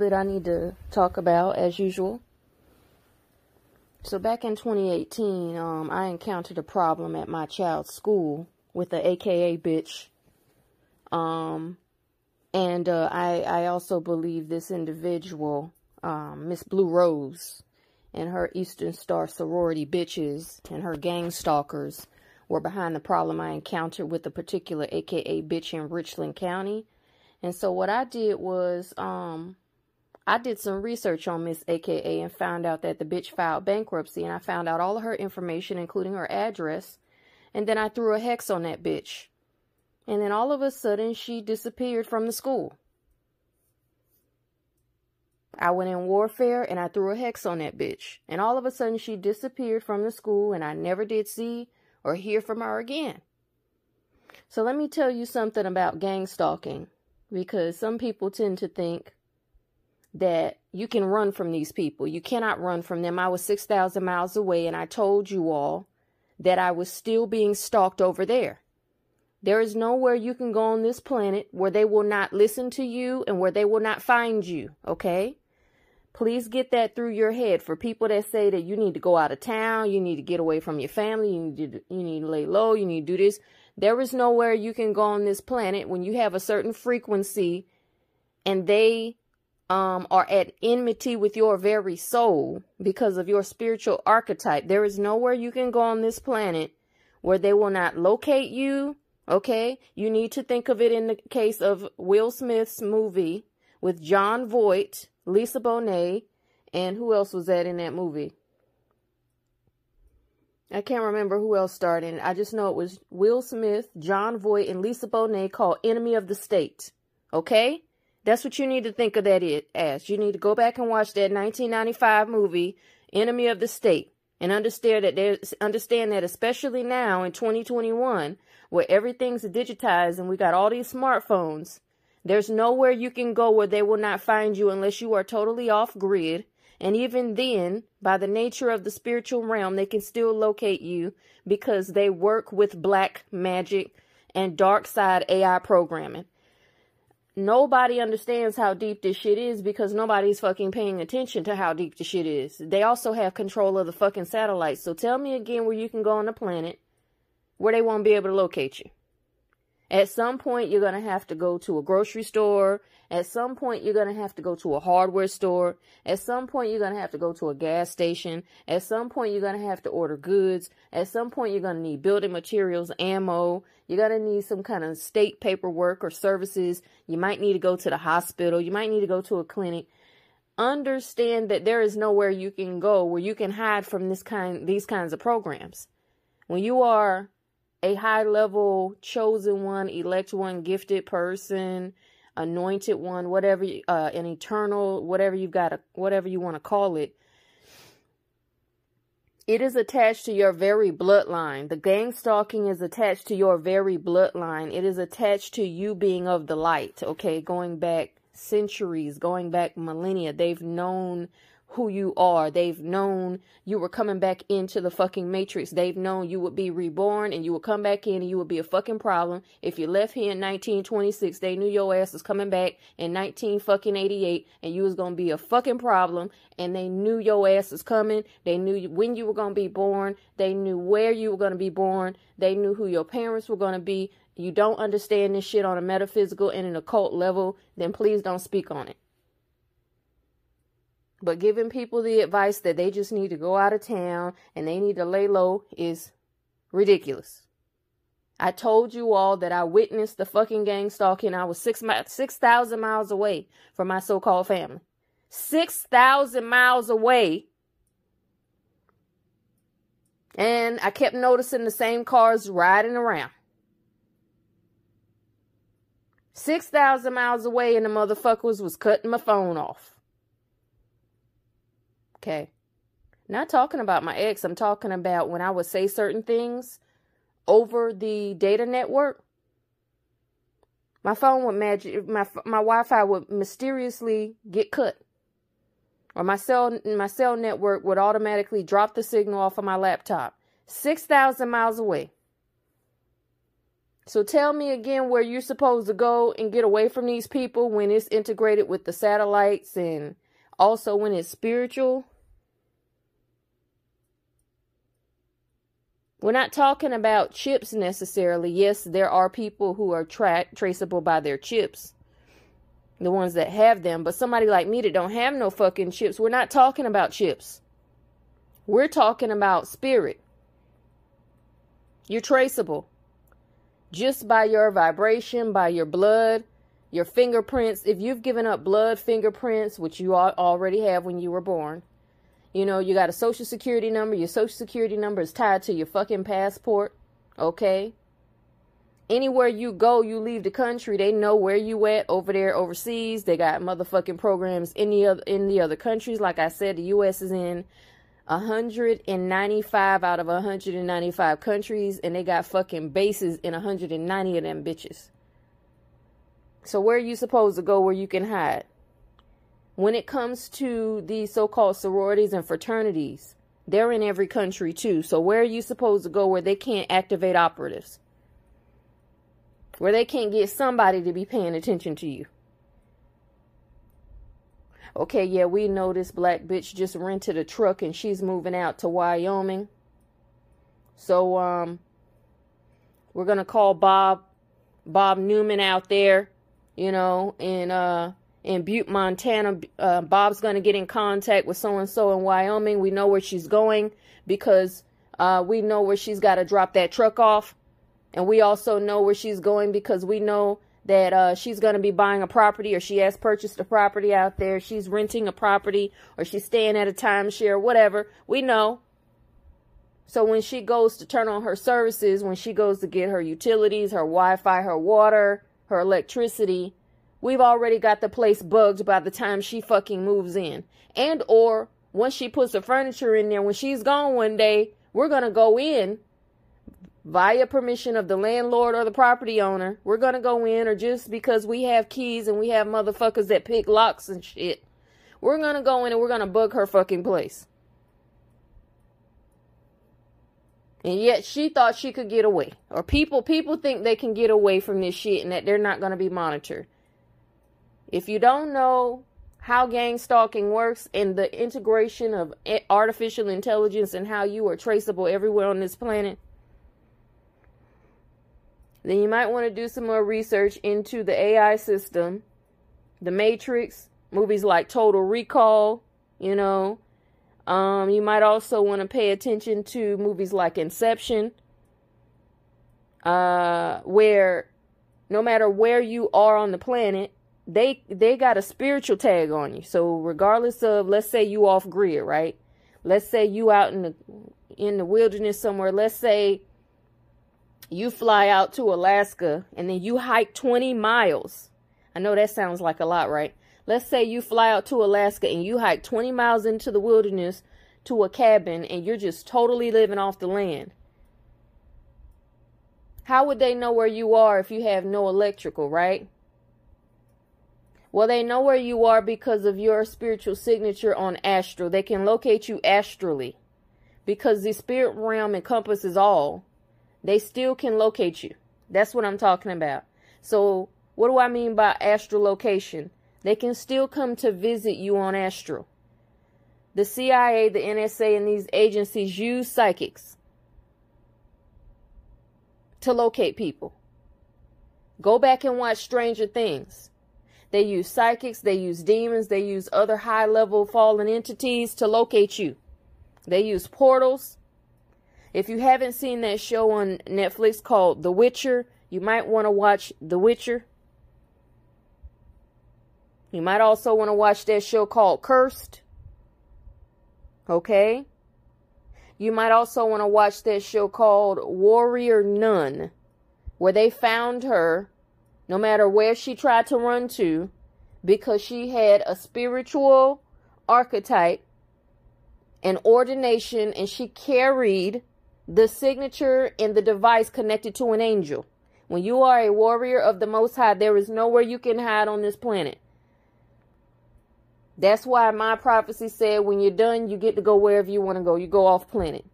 bit I need to talk about as usual. So back in 2018, um, I encountered a problem at my child's school with the AKA bitch. Um, and uh, I I also believe this individual, um, Miss Blue Rose, and her Eastern Star sorority bitches and her gang stalkers were behind the problem I encountered with a particular AKA bitch in Richland County. And so what I did was um I did some research on Miss AKA and found out that the bitch filed bankruptcy and I found out all of her information including her address and then I threw a hex on that bitch. And then all of a sudden she disappeared from the school. I went in warfare and I threw a hex on that bitch. And all of a sudden she disappeared from the school and I never did see or hear from her again. So let me tell you something about gang stalking because some people tend to think that you can run from these people. You cannot run from them. I was 6,000 miles away and I told you all that I was still being stalked over there. There is nowhere you can go on this planet where they will not listen to you and where they will not find you, okay? Please get that through your head for people that say that you need to go out of town, you need to get away from your family, you need to, you need to lay low, you need to do this. There is nowhere you can go on this planet when you have a certain frequency and they um, are at enmity with your very soul because of your spiritual archetype. There is nowhere you can go on this planet where they will not locate you. Okay. You need to think of it in the case of Will Smith's movie with Jon Voight Lisa Bonet, and who else was that in that movie? I can't remember who else starred in it. I just know it was Will Smith, Jon Voight, and Lisa Bonet called Enemy of the State. Okay? That's what you need to think of that as. You need to go back and watch that 1995 movie, Enemy of the State, and understand that there's understand that especially now in 2021, where everything's digitized and we got all these smartphones, there's nowhere you can go where they will not find you unless you are totally off grid. And even then, by the nature of the spiritual realm, they can still locate you because they work with black magic and dark side AI programming. Nobody understands how deep this shit is because nobody's fucking paying attention to how deep the shit is. They also have control of the fucking satellites. So tell me again where you can go on the planet where they won't be able to locate you. At some point, you're going to have to go to a grocery store. At some point, you're going to have to go to a hardware store. At some point, you're going to have to go to a gas station. At some point, you're going to have to order goods. At some point, you're going to need building materials, ammo. You're going to need some kind of state paperwork or services. You might need to go to the hospital. You might need to go to a clinic. Understand that there is nowhere you can go where you can hide from this kind, these kinds of programs. When you are a high level chosen one, elect one, gifted person, anointed one, whatever, uh, an eternal, whatever you've got, to, whatever you want to call it. It is attached to your very bloodline. The gang stalking is attached to your very bloodline. It is attached to you being of the light. Okay, going back centuries, going back millennia. They've known who you are. They've known you were coming back into the fucking matrix. They've known you would be reborn and you would come back in and you would be a fucking problem. If you left here in 1926, they knew your ass was coming back in 19 fucking 88 and you was going to be a fucking problem and they knew your ass was coming. They knew when you were going to be born. They knew where you were going to be born. They knew who your parents were going to be. You don't understand this shit on a metaphysical and an occult level, then please don't speak on it. But giving people the advice that they just need to go out of town and they need to lay low is ridiculous. I told you all that I witnessed the fucking gang stalking. I was six six thousand miles away from my so-called family. Six thousand miles away. And I kept noticing the same cars riding around. 6,000 miles away and the motherfuckers was cutting my phone off. Okay. Not talking about my ex. I'm talking about when I would say certain things over the data network. My phone would magic, my my Wi-Fi would mysteriously get cut, or my cell my cell network would automatically drop the signal off of my laptop, six thousand miles away. So tell me again where you're supposed to go and get away from these people when it's integrated with the satellites and also when it's spiritual. We're not talking about chips necessarily. Yes, there are people who are tra- traceable by their chips, the ones that have them, but somebody like me that don't have no fucking chips, we're not talking about chips. We're talking about spirit. You're traceable just by your vibration, by your blood, your fingerprints. If you've given up blood fingerprints, which you already have when you were born, you know, you got a social security number. Your social security number is tied to your fucking passport. Okay? Anywhere you go, you leave the country, they know where you at over there overseas. They got motherfucking programs in the other in the other countries. Like I said, the US is in 195 out of 195 countries, and they got fucking bases in 190 of them bitches. So where are you supposed to go where you can hide? When it comes to these so-called sororities and fraternities, they're in every country too. So where are you supposed to go where they can't activate operatives? Where they can't get somebody to be paying attention to you? okay, yeah, we know this black bitch just rented a truck and she's moving out to Wyoming. So, um, we're going to call Bob, Bob Newman out there, you know, and uh, in Butte, Montana. Uh, Bob's going to get in contact with so-and-so in Wyoming. We know where she's going because, uh, we know where she's got to drop that truck off. And we also know where she's going because we know that uh, she's going to be buying a property or she has purchased a property out there. She's renting a property or she's staying at a timeshare, whatever. We know. So when she goes to turn on her services, when she goes to get her utilities, her Wi-Fi, her water, her electricity, we've already got the place bugged by the time she fucking moves in. And or once she puts the furniture in there, when she's gone one day, we're going to go in via permission of the landlord or the property owner. We're going to go in, or just because we have keys and we have motherfuckers that pick locks and shit, we're going to go in and we're going to bug her fucking place. And yet she thought she could get away. Or people people think they can get away from this shit and that they're not going to be monitored. If you don't know how gang stalking works and the integration of artificial intelligence and how you are traceable everywhere on this planet, then you might want to do some more research into the AI system, the Matrix, movies like Total Recall, you know. Um, you might also want to pay attention to movies like Inception, uh, where no matter where you are on the planet, they they got a spiritual tag on you. So regardless of, let's say you off grid, right? Let's say you out in the in the wilderness somewhere. Let's say you fly out to Alaska and then you hike 20 miles. I know that sounds like a lot, right? Let's say you fly out to Alaska and you hike 20 miles into the wilderness to a cabin and you're just totally living off the land. How would they know where you are if you have no electrical, right? Well, they know where you are because of your spiritual signature on astral. They can locate you astrally because the spirit realm encompasses all they still can locate you. That's what I'm talking about. So, what do I mean by astral location? They can still come to visit you on astral. The CIA, the NSA, and these agencies use psychics to locate people. Go back and watch Stranger Things. They use psychics, they use demons, they use other high level fallen entities to locate you. They use portals, if you haven't seen that show on Netflix called The Witcher, you might want to watch The Witcher. You might also want to watch that show called Cursed. Okay? You might also want to watch that show called Warrior Nun, where they found her no matter where she tried to run to because she had a spiritual archetype, an ordination, and she carried the signature and the device connected to an angel. When you are a warrior of the Most High, there is nowhere you can hide on this planet. That's why my prophecy said when you're done, you get to go wherever you want to go. You go off planet.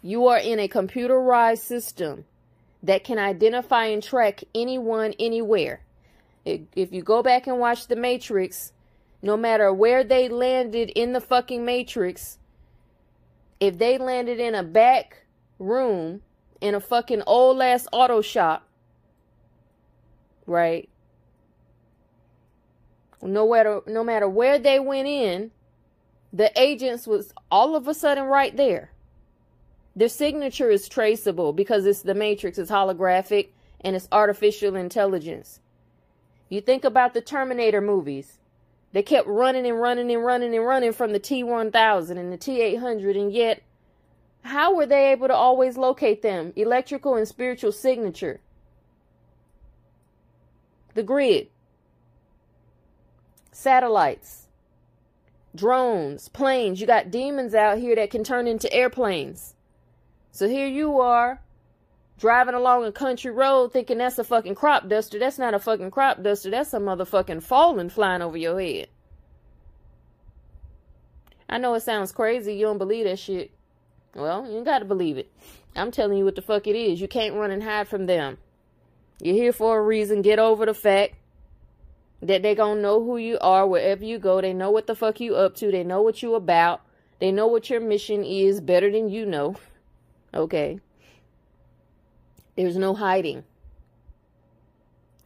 You are in a computerized system that can identify and track anyone anywhere. If you go back and watch The Matrix, no matter where they landed in the fucking Matrix, if they landed in a back room in a fucking old ass auto shop, right? No matter no matter where they went in, the agents was all of a sudden right there. Their signature is traceable because it's the matrix, it's holographic, and it's artificial intelligence. You think about the Terminator movies. They kept running and running and running and running from the T 1000 and the T 800, and yet, how were they able to always locate them? Electrical and spiritual signature. The grid. Satellites. Drones. Planes. You got demons out here that can turn into airplanes. So here you are driving along a country road thinking that's a fucking crop duster. That's not a fucking crop duster. That's a motherfucking falling flying over your head. I know it sounds crazy. You don't believe that shit. Well, you gotta believe it. I'm telling you what the fuck it is. You can't run and hide from them. You're here for a reason. Get over the fact that they gonna know who you are wherever you go. They know what the fuck you up to. They know what you about. They know what your mission is better than you know. Okay. There's no hiding.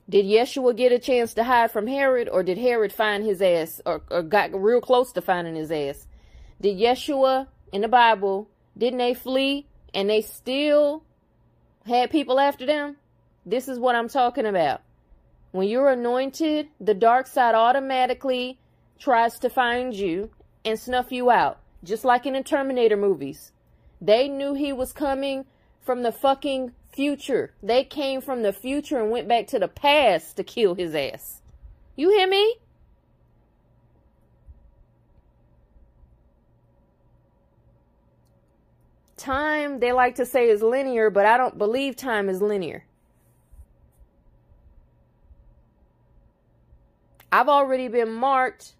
Did Yeshua get a chance to hide from Herod, or did Herod find his ass, or, or got real close to finding his ass? Did Yeshua in the Bible, didn't they flee and they still had people after them? This is what I'm talking about. When you're anointed, the dark side automatically tries to find you and snuff you out, just like in the Terminator movies. They knew he was coming from the fucking future. They came from the future and went back to the past to kill his ass. You hear me? Time, they like to say, is linear, but I don't believe time is linear. I've already been marked,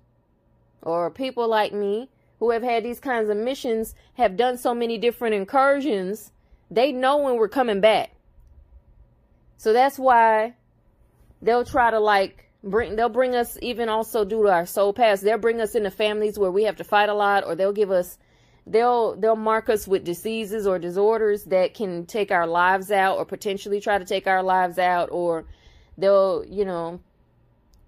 or people like me who have had these kinds of missions have done so many different incursions, they know when we're coming back. So that's why they'll try to like bring they'll bring us even also due to our soul past, they'll bring us into families where we have to fight a lot or they'll give us they'll they'll mark us with diseases or disorders that can take our lives out or potentially try to take our lives out or they'll, you know,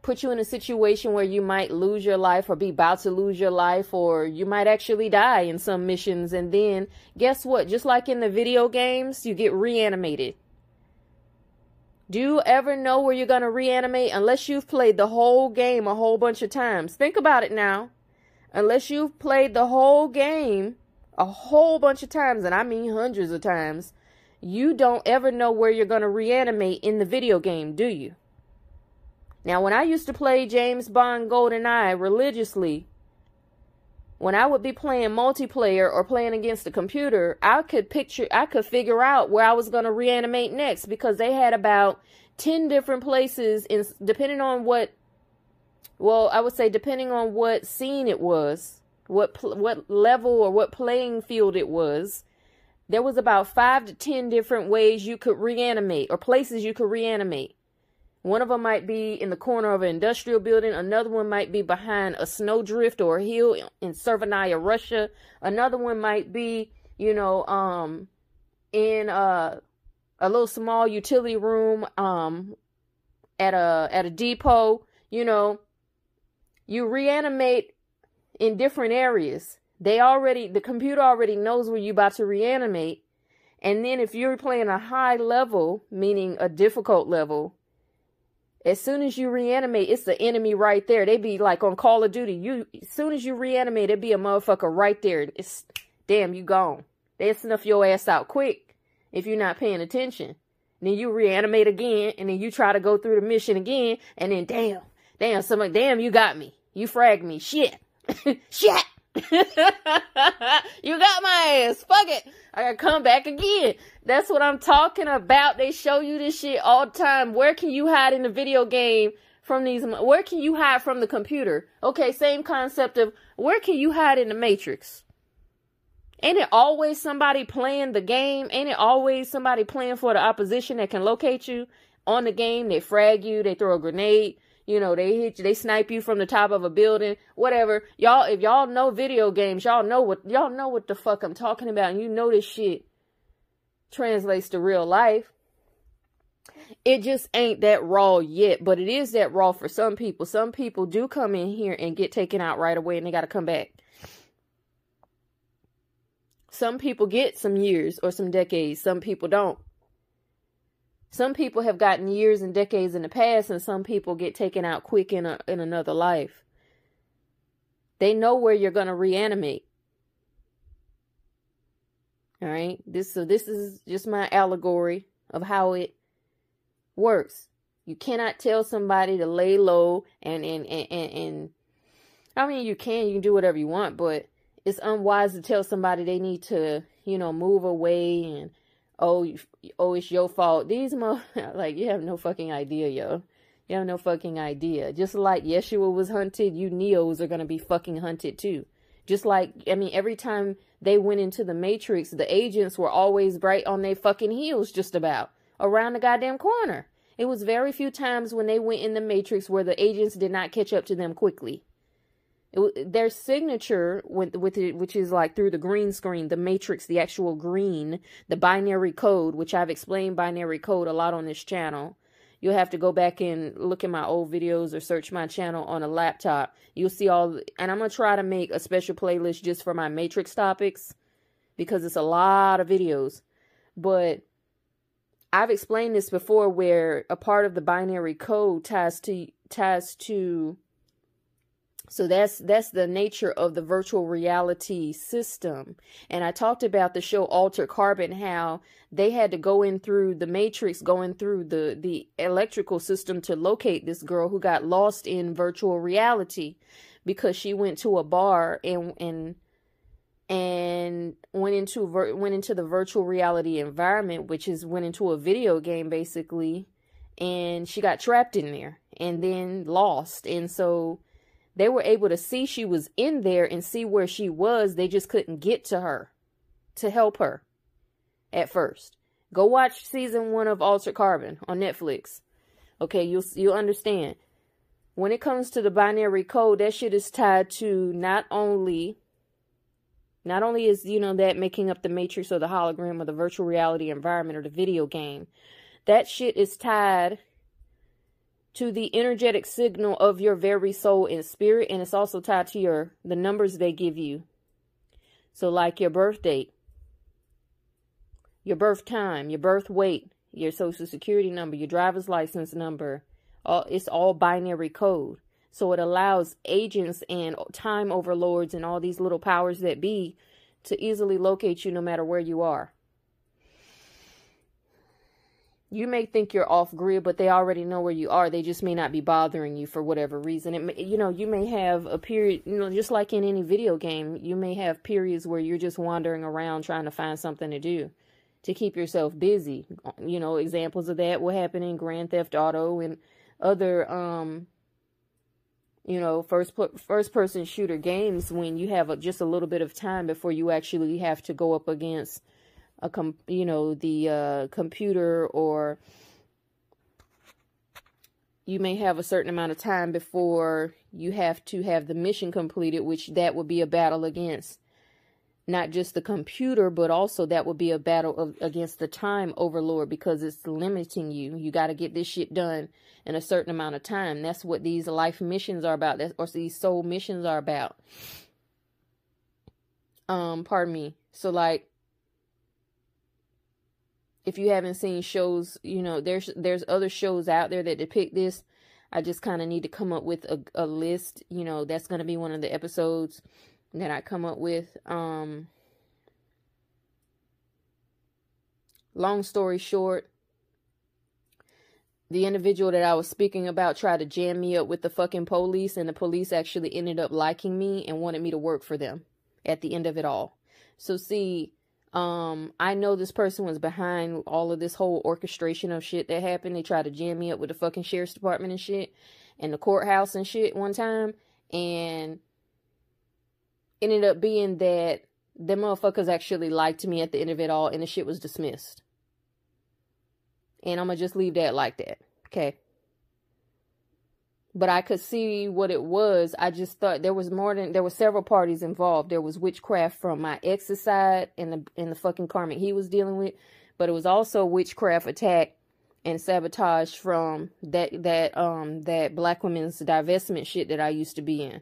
put you in a situation where you might lose your life or be about to lose your life or you might actually die in some missions. And then guess what? Just like in the video games you get reanimated. Do you ever know where you're going to reanimate? Unless you've played the whole game a whole bunch of times. Think about it now. Unless you've played the whole game a whole bunch of times and i mean hundreds of times you don't ever know where you're going to reanimate in the video game do you now, when I used to play James Bond GoldenEye religiously, when I would be playing multiplayer or playing against the computer, I could picture, I could figure out where I was going to reanimate next because they had about 10 different places in, depending on what, well, I would say depending on what scene it was, what, what level or what playing field it was, there was about five to 10 different ways you could reanimate or places you could reanimate. One of them might be in the corner of an industrial building. Another one might be behind a snowdrift or a hill in Severnaya, Russia. Another one might be, you know, um, in a, a little small utility room, um, at a, at a depot. You know, you reanimate in different areas. They already, the computer already knows where you're about to reanimate. And then if you're playing a high level, meaning a difficult level, as soon as you reanimate, it's the enemy right there. They be like on Call of Duty. You as soon as you reanimate, it be a motherfucker right there. It's damn, you gone. They snuff your ass out quick if you're not paying attention. And then you reanimate again, and then you try to go through the mission again, and then damn, damn, somebody, damn, you got me. You fragged me. Shit. Shit. you got my ass. Fuck it. I gotta come back again. That's what I'm talking about. They show you this shit all the time. Where can you hide in the video game from these? Where can you hide from the computer? Okay, same concept of where can you hide in the Matrix? Ain't it always somebody playing the game? Ain't it always somebody playing for the opposition that can locate you on the game? They frag you, they throw a grenade, you know, they hit you, they snipe you from the top of a building, whatever. Y'all, if y'all know video games, y'all know what y'all know what the fuck I'm talking about, and you know this shit translates to real life. It just ain't that raw yet, but it is that raw for some people. Some people do come in here and get taken out right away and they got to come back. Some people get some years or some decades, some people don't. Some people have gotten years and decades in the past, and some people get taken out quick in a, in another life. They know where you're going to reanimate. All right. This so this is just my allegory of how it works. You cannot tell somebody to lay low and and and and, and I mean you can you can do whatever you want, but it's unwise to tell somebody they need to, you know, move away and oh, oh, it's your fault. These mo like you have no fucking idea, yo. You have no fucking idea. Just like Yeshua was hunted, you Neos are gonna be fucking hunted too. Just like I mean, every time they went into the Matrix, the agents were always right on their fucking heels, just about around the goddamn corner. It was very few times when they went in the Matrix where the agents did not catch up to them quickly. It, their signature with with it, which is like through the green screen, the matrix, the actual green, the binary code, which I've explained binary code a lot on this channel. You'll have to go back and look at my old videos or search my channel on a laptop. You'll see all, and I'm gonna try to make a special playlist just for my matrix topics because it's a lot of videos. But I've explained this before, where a part of the binary code ties to ties to so that's that's the nature of the virtual reality system. And I talked about the show Altered Carbon how they had to go in through the matrix going through the the electrical system to locate this girl who got lost in virtual reality because she went to a bar and and and went into went into the virtual reality environment which is went into a video game basically and she got trapped in there and then lost and so they were able to see she was in there and see where she was. They just couldn't get to her to help her at first. Go watch season one of Altered Carbon on Netflix. Okay, you'll you'll understand. When it comes to the binary code, that shit is tied to not only not only is you know that making up the matrix or the hologram or the virtual reality environment or the video game, that shit is tied to the energetic signal of your very soul and spirit and it's also tied to your the numbers they give you. So like your birth date your birth time your birth weight your social security number your driver's license number all it's all binary code. So it allows agents and time overlords and all these little powers that be to easily locate you no matter where you are you may think you're off grid, but they already know where you are. They just may not be bothering you for whatever reason. It may, you know, you may have a period, you know, just like in any video game, you may have periods where you're just wandering around trying to find something to do to keep yourself busy. You know, examples of that will happen in Grand Theft Auto and other um you know, first first person shooter games when you have a, just a little bit of time before you actually have to go up against a com you know the uh, computer or you may have a certain amount of time before you have to have the mission completed which that would be a battle against not just the computer but also that would be a battle of, against the time overlord because it's limiting you. You got to get this shit done in a certain amount of time. That's what these life missions are about. That's, or these soul missions are about. Um pardon me. So like if you haven't seen shows, you know, there's there's other shows out there that depict this. I just kind of need to come up with a, a list, you know, that's going to be one of the episodes that I come up with. Um long story short, the individual that I was speaking about tried to jam me up with the fucking police, and the police actually ended up liking me and wanted me to work for them at the end of it all. So, see, um, I know this person was behind all of this whole orchestration of shit that happened. They tried to jam me up with the fucking sheriff's department and shit and the courthouse and shit one time. And ended up being that the motherfuckers actually liked me at the end of it all and the shit was dismissed. And I'm gonna just leave that like that. Okay. But I could see what it was. I just thought there was more than there were several parties involved. There was witchcraft from my ex's side and the and the fucking karmic he was dealing with, but it was also witchcraft attack and sabotage from that that um that black women's divestment shit that I used to be in.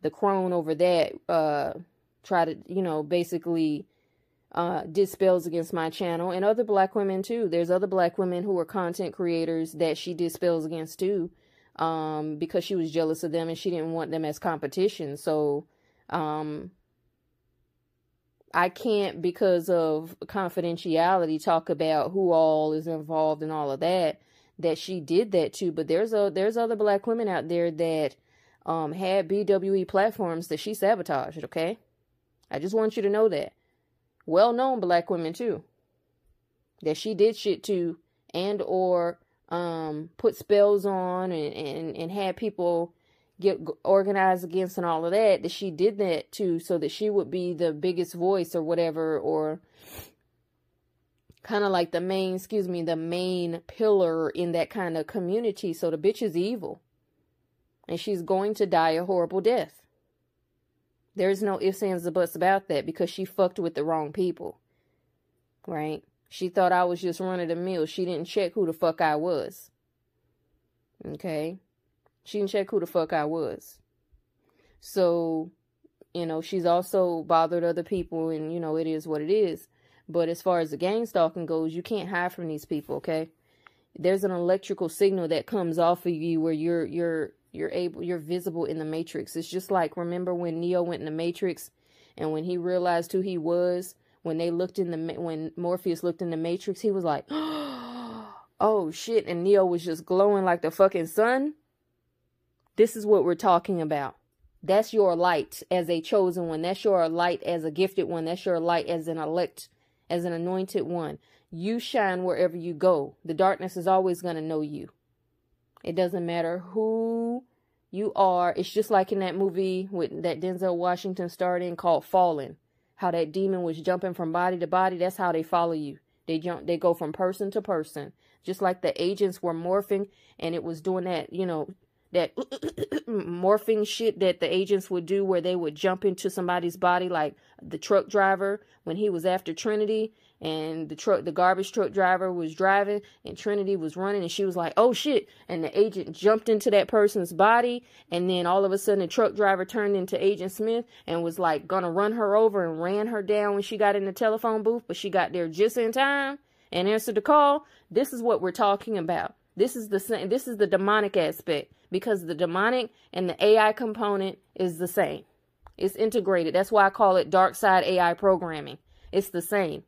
The crone over that uh try to, you know, basically uh, did spells against my channel and other black women too. There's other black women who are content creators that she did spells against too um, because she was jealous of them and she didn't want them as competition. So um, I can't, because of confidentiality, talk about who all is involved and all of that. That she did that too, but there's a there's other black women out there that um, had BWE platforms that she sabotaged. Okay, I just want you to know that. Well known black women too. That she did shit to and or um put spells on and, and, and had people get organized against and all of that, that she did that too so that she would be the biggest voice or whatever or kind of like the main, excuse me, the main pillar in that kind of community. So the bitch is evil. And she's going to die a horrible death. There's no ifs, ands, or buts about that because she fucked with the wrong people. Right? She thought I was just running the mill. She didn't check who the fuck I was. Okay? She didn't check who the fuck I was. So, you know, she's also bothered other people and, you know, it is what it is. But as far as the gang stalking goes, you can't hide from these people, okay? There's an electrical signal that comes off of you where you're you're you're able you're visible in the matrix it's just like remember when neo went in the matrix and when he realized who he was when they looked in the when morpheus looked in the matrix he was like oh shit and neo was just glowing like the fucking sun. This is what we're talking about. That's your light as a chosen one. That's your light as a gifted one. That's your light as an elect as an anointed one. You shine wherever you go. The darkness is always going to know you. It doesn't matter who you are. It's just like in that movie with that Denzel Washington starred in called Fallen. How that demon was jumping from body to body. That's how they follow you. They jump. They go from person to person. Just like the agents were morphing, and it was doing that. You know, that morphing shit that the agents would do where they would jump into somebody's body like the truck driver when he was after Trinity and the truck the garbage truck driver was driving and Trinity was running and she was like oh shit and the agent jumped into that person's body and then all of a sudden the truck driver turned into Agent Smith and was like gonna run her over and ran her down when she got in the telephone booth but she got there just in time and answered the call this is what we're talking about this is the same this is the demonic aspect because the demonic and the AI component is the same. It's integrated. That's why I call it dark side AI programming. It's the same.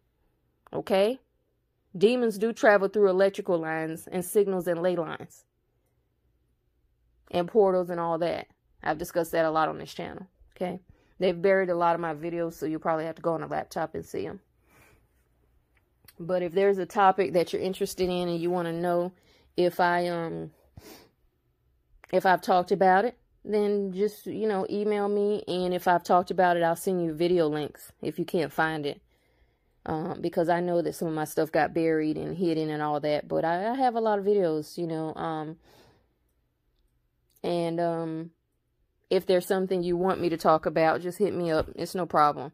Okay? Demons do travel through electrical lines and signals and ley lines and portals and all that. I've discussed that a lot on this channel. Okay? They've buried a lot of my videos, so you'll probably have to go on a laptop and see them. But if there's a topic that you're interested in and you want to know if I um if I've talked about it, then just, you know, email me. And if I've talked about it, I'll send you video links if you can't find it. Um, because I know that some of my stuff got buried and hidden and all that. But I, I have a lot of videos, you know. Um, and um, if there's something you want me to talk about, just hit me up. It's no problem.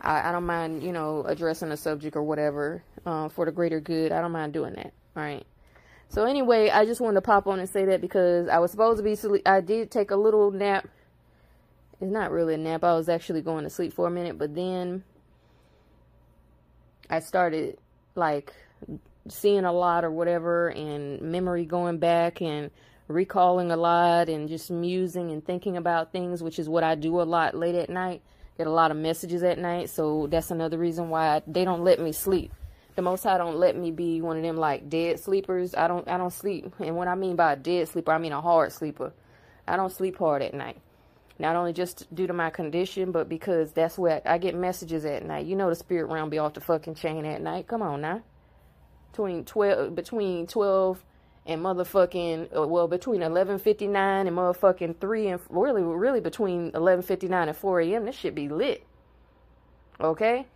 I, I don't mind, you know, addressing a subject or whatever uh, for the greater good. I don't mind doing that. All right. So anyway, I just wanted to pop on and say that because I was supposed to be sleep. I did take a little nap. It's not really a nap. I was actually going to sleep for a minute, but then I started like seeing a lot or whatever and memory going back and recalling a lot and just musing and thinking about things, which is what I do a lot late at night. Get a lot of messages at night, so that's another reason why I, they don't let me sleep. The most high don't let me be one of them like dead sleepers. I don't i don't sleep. And what i mean by a dead sleeper i mean a hard sleeper. I don't sleep hard at night not only just due to my condition, but because that's where I get messages at night. You know the spirit realm be off the fucking chain at night. Come on now. Between 12, uh, between 12 and motherfucking, uh, well, between 11.59 and motherfucking 3 and really, really between 11.59 and 4 a.m., this shit be lit. Okay?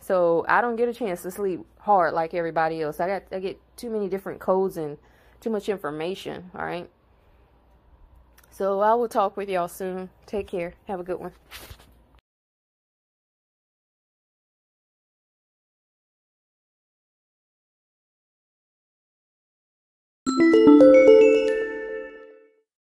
So I don't get a chance to sleep hard like everybody else. I got I get too many different codes and too much information, all right? So I will talk with y'all soon. Take care. Have a good one.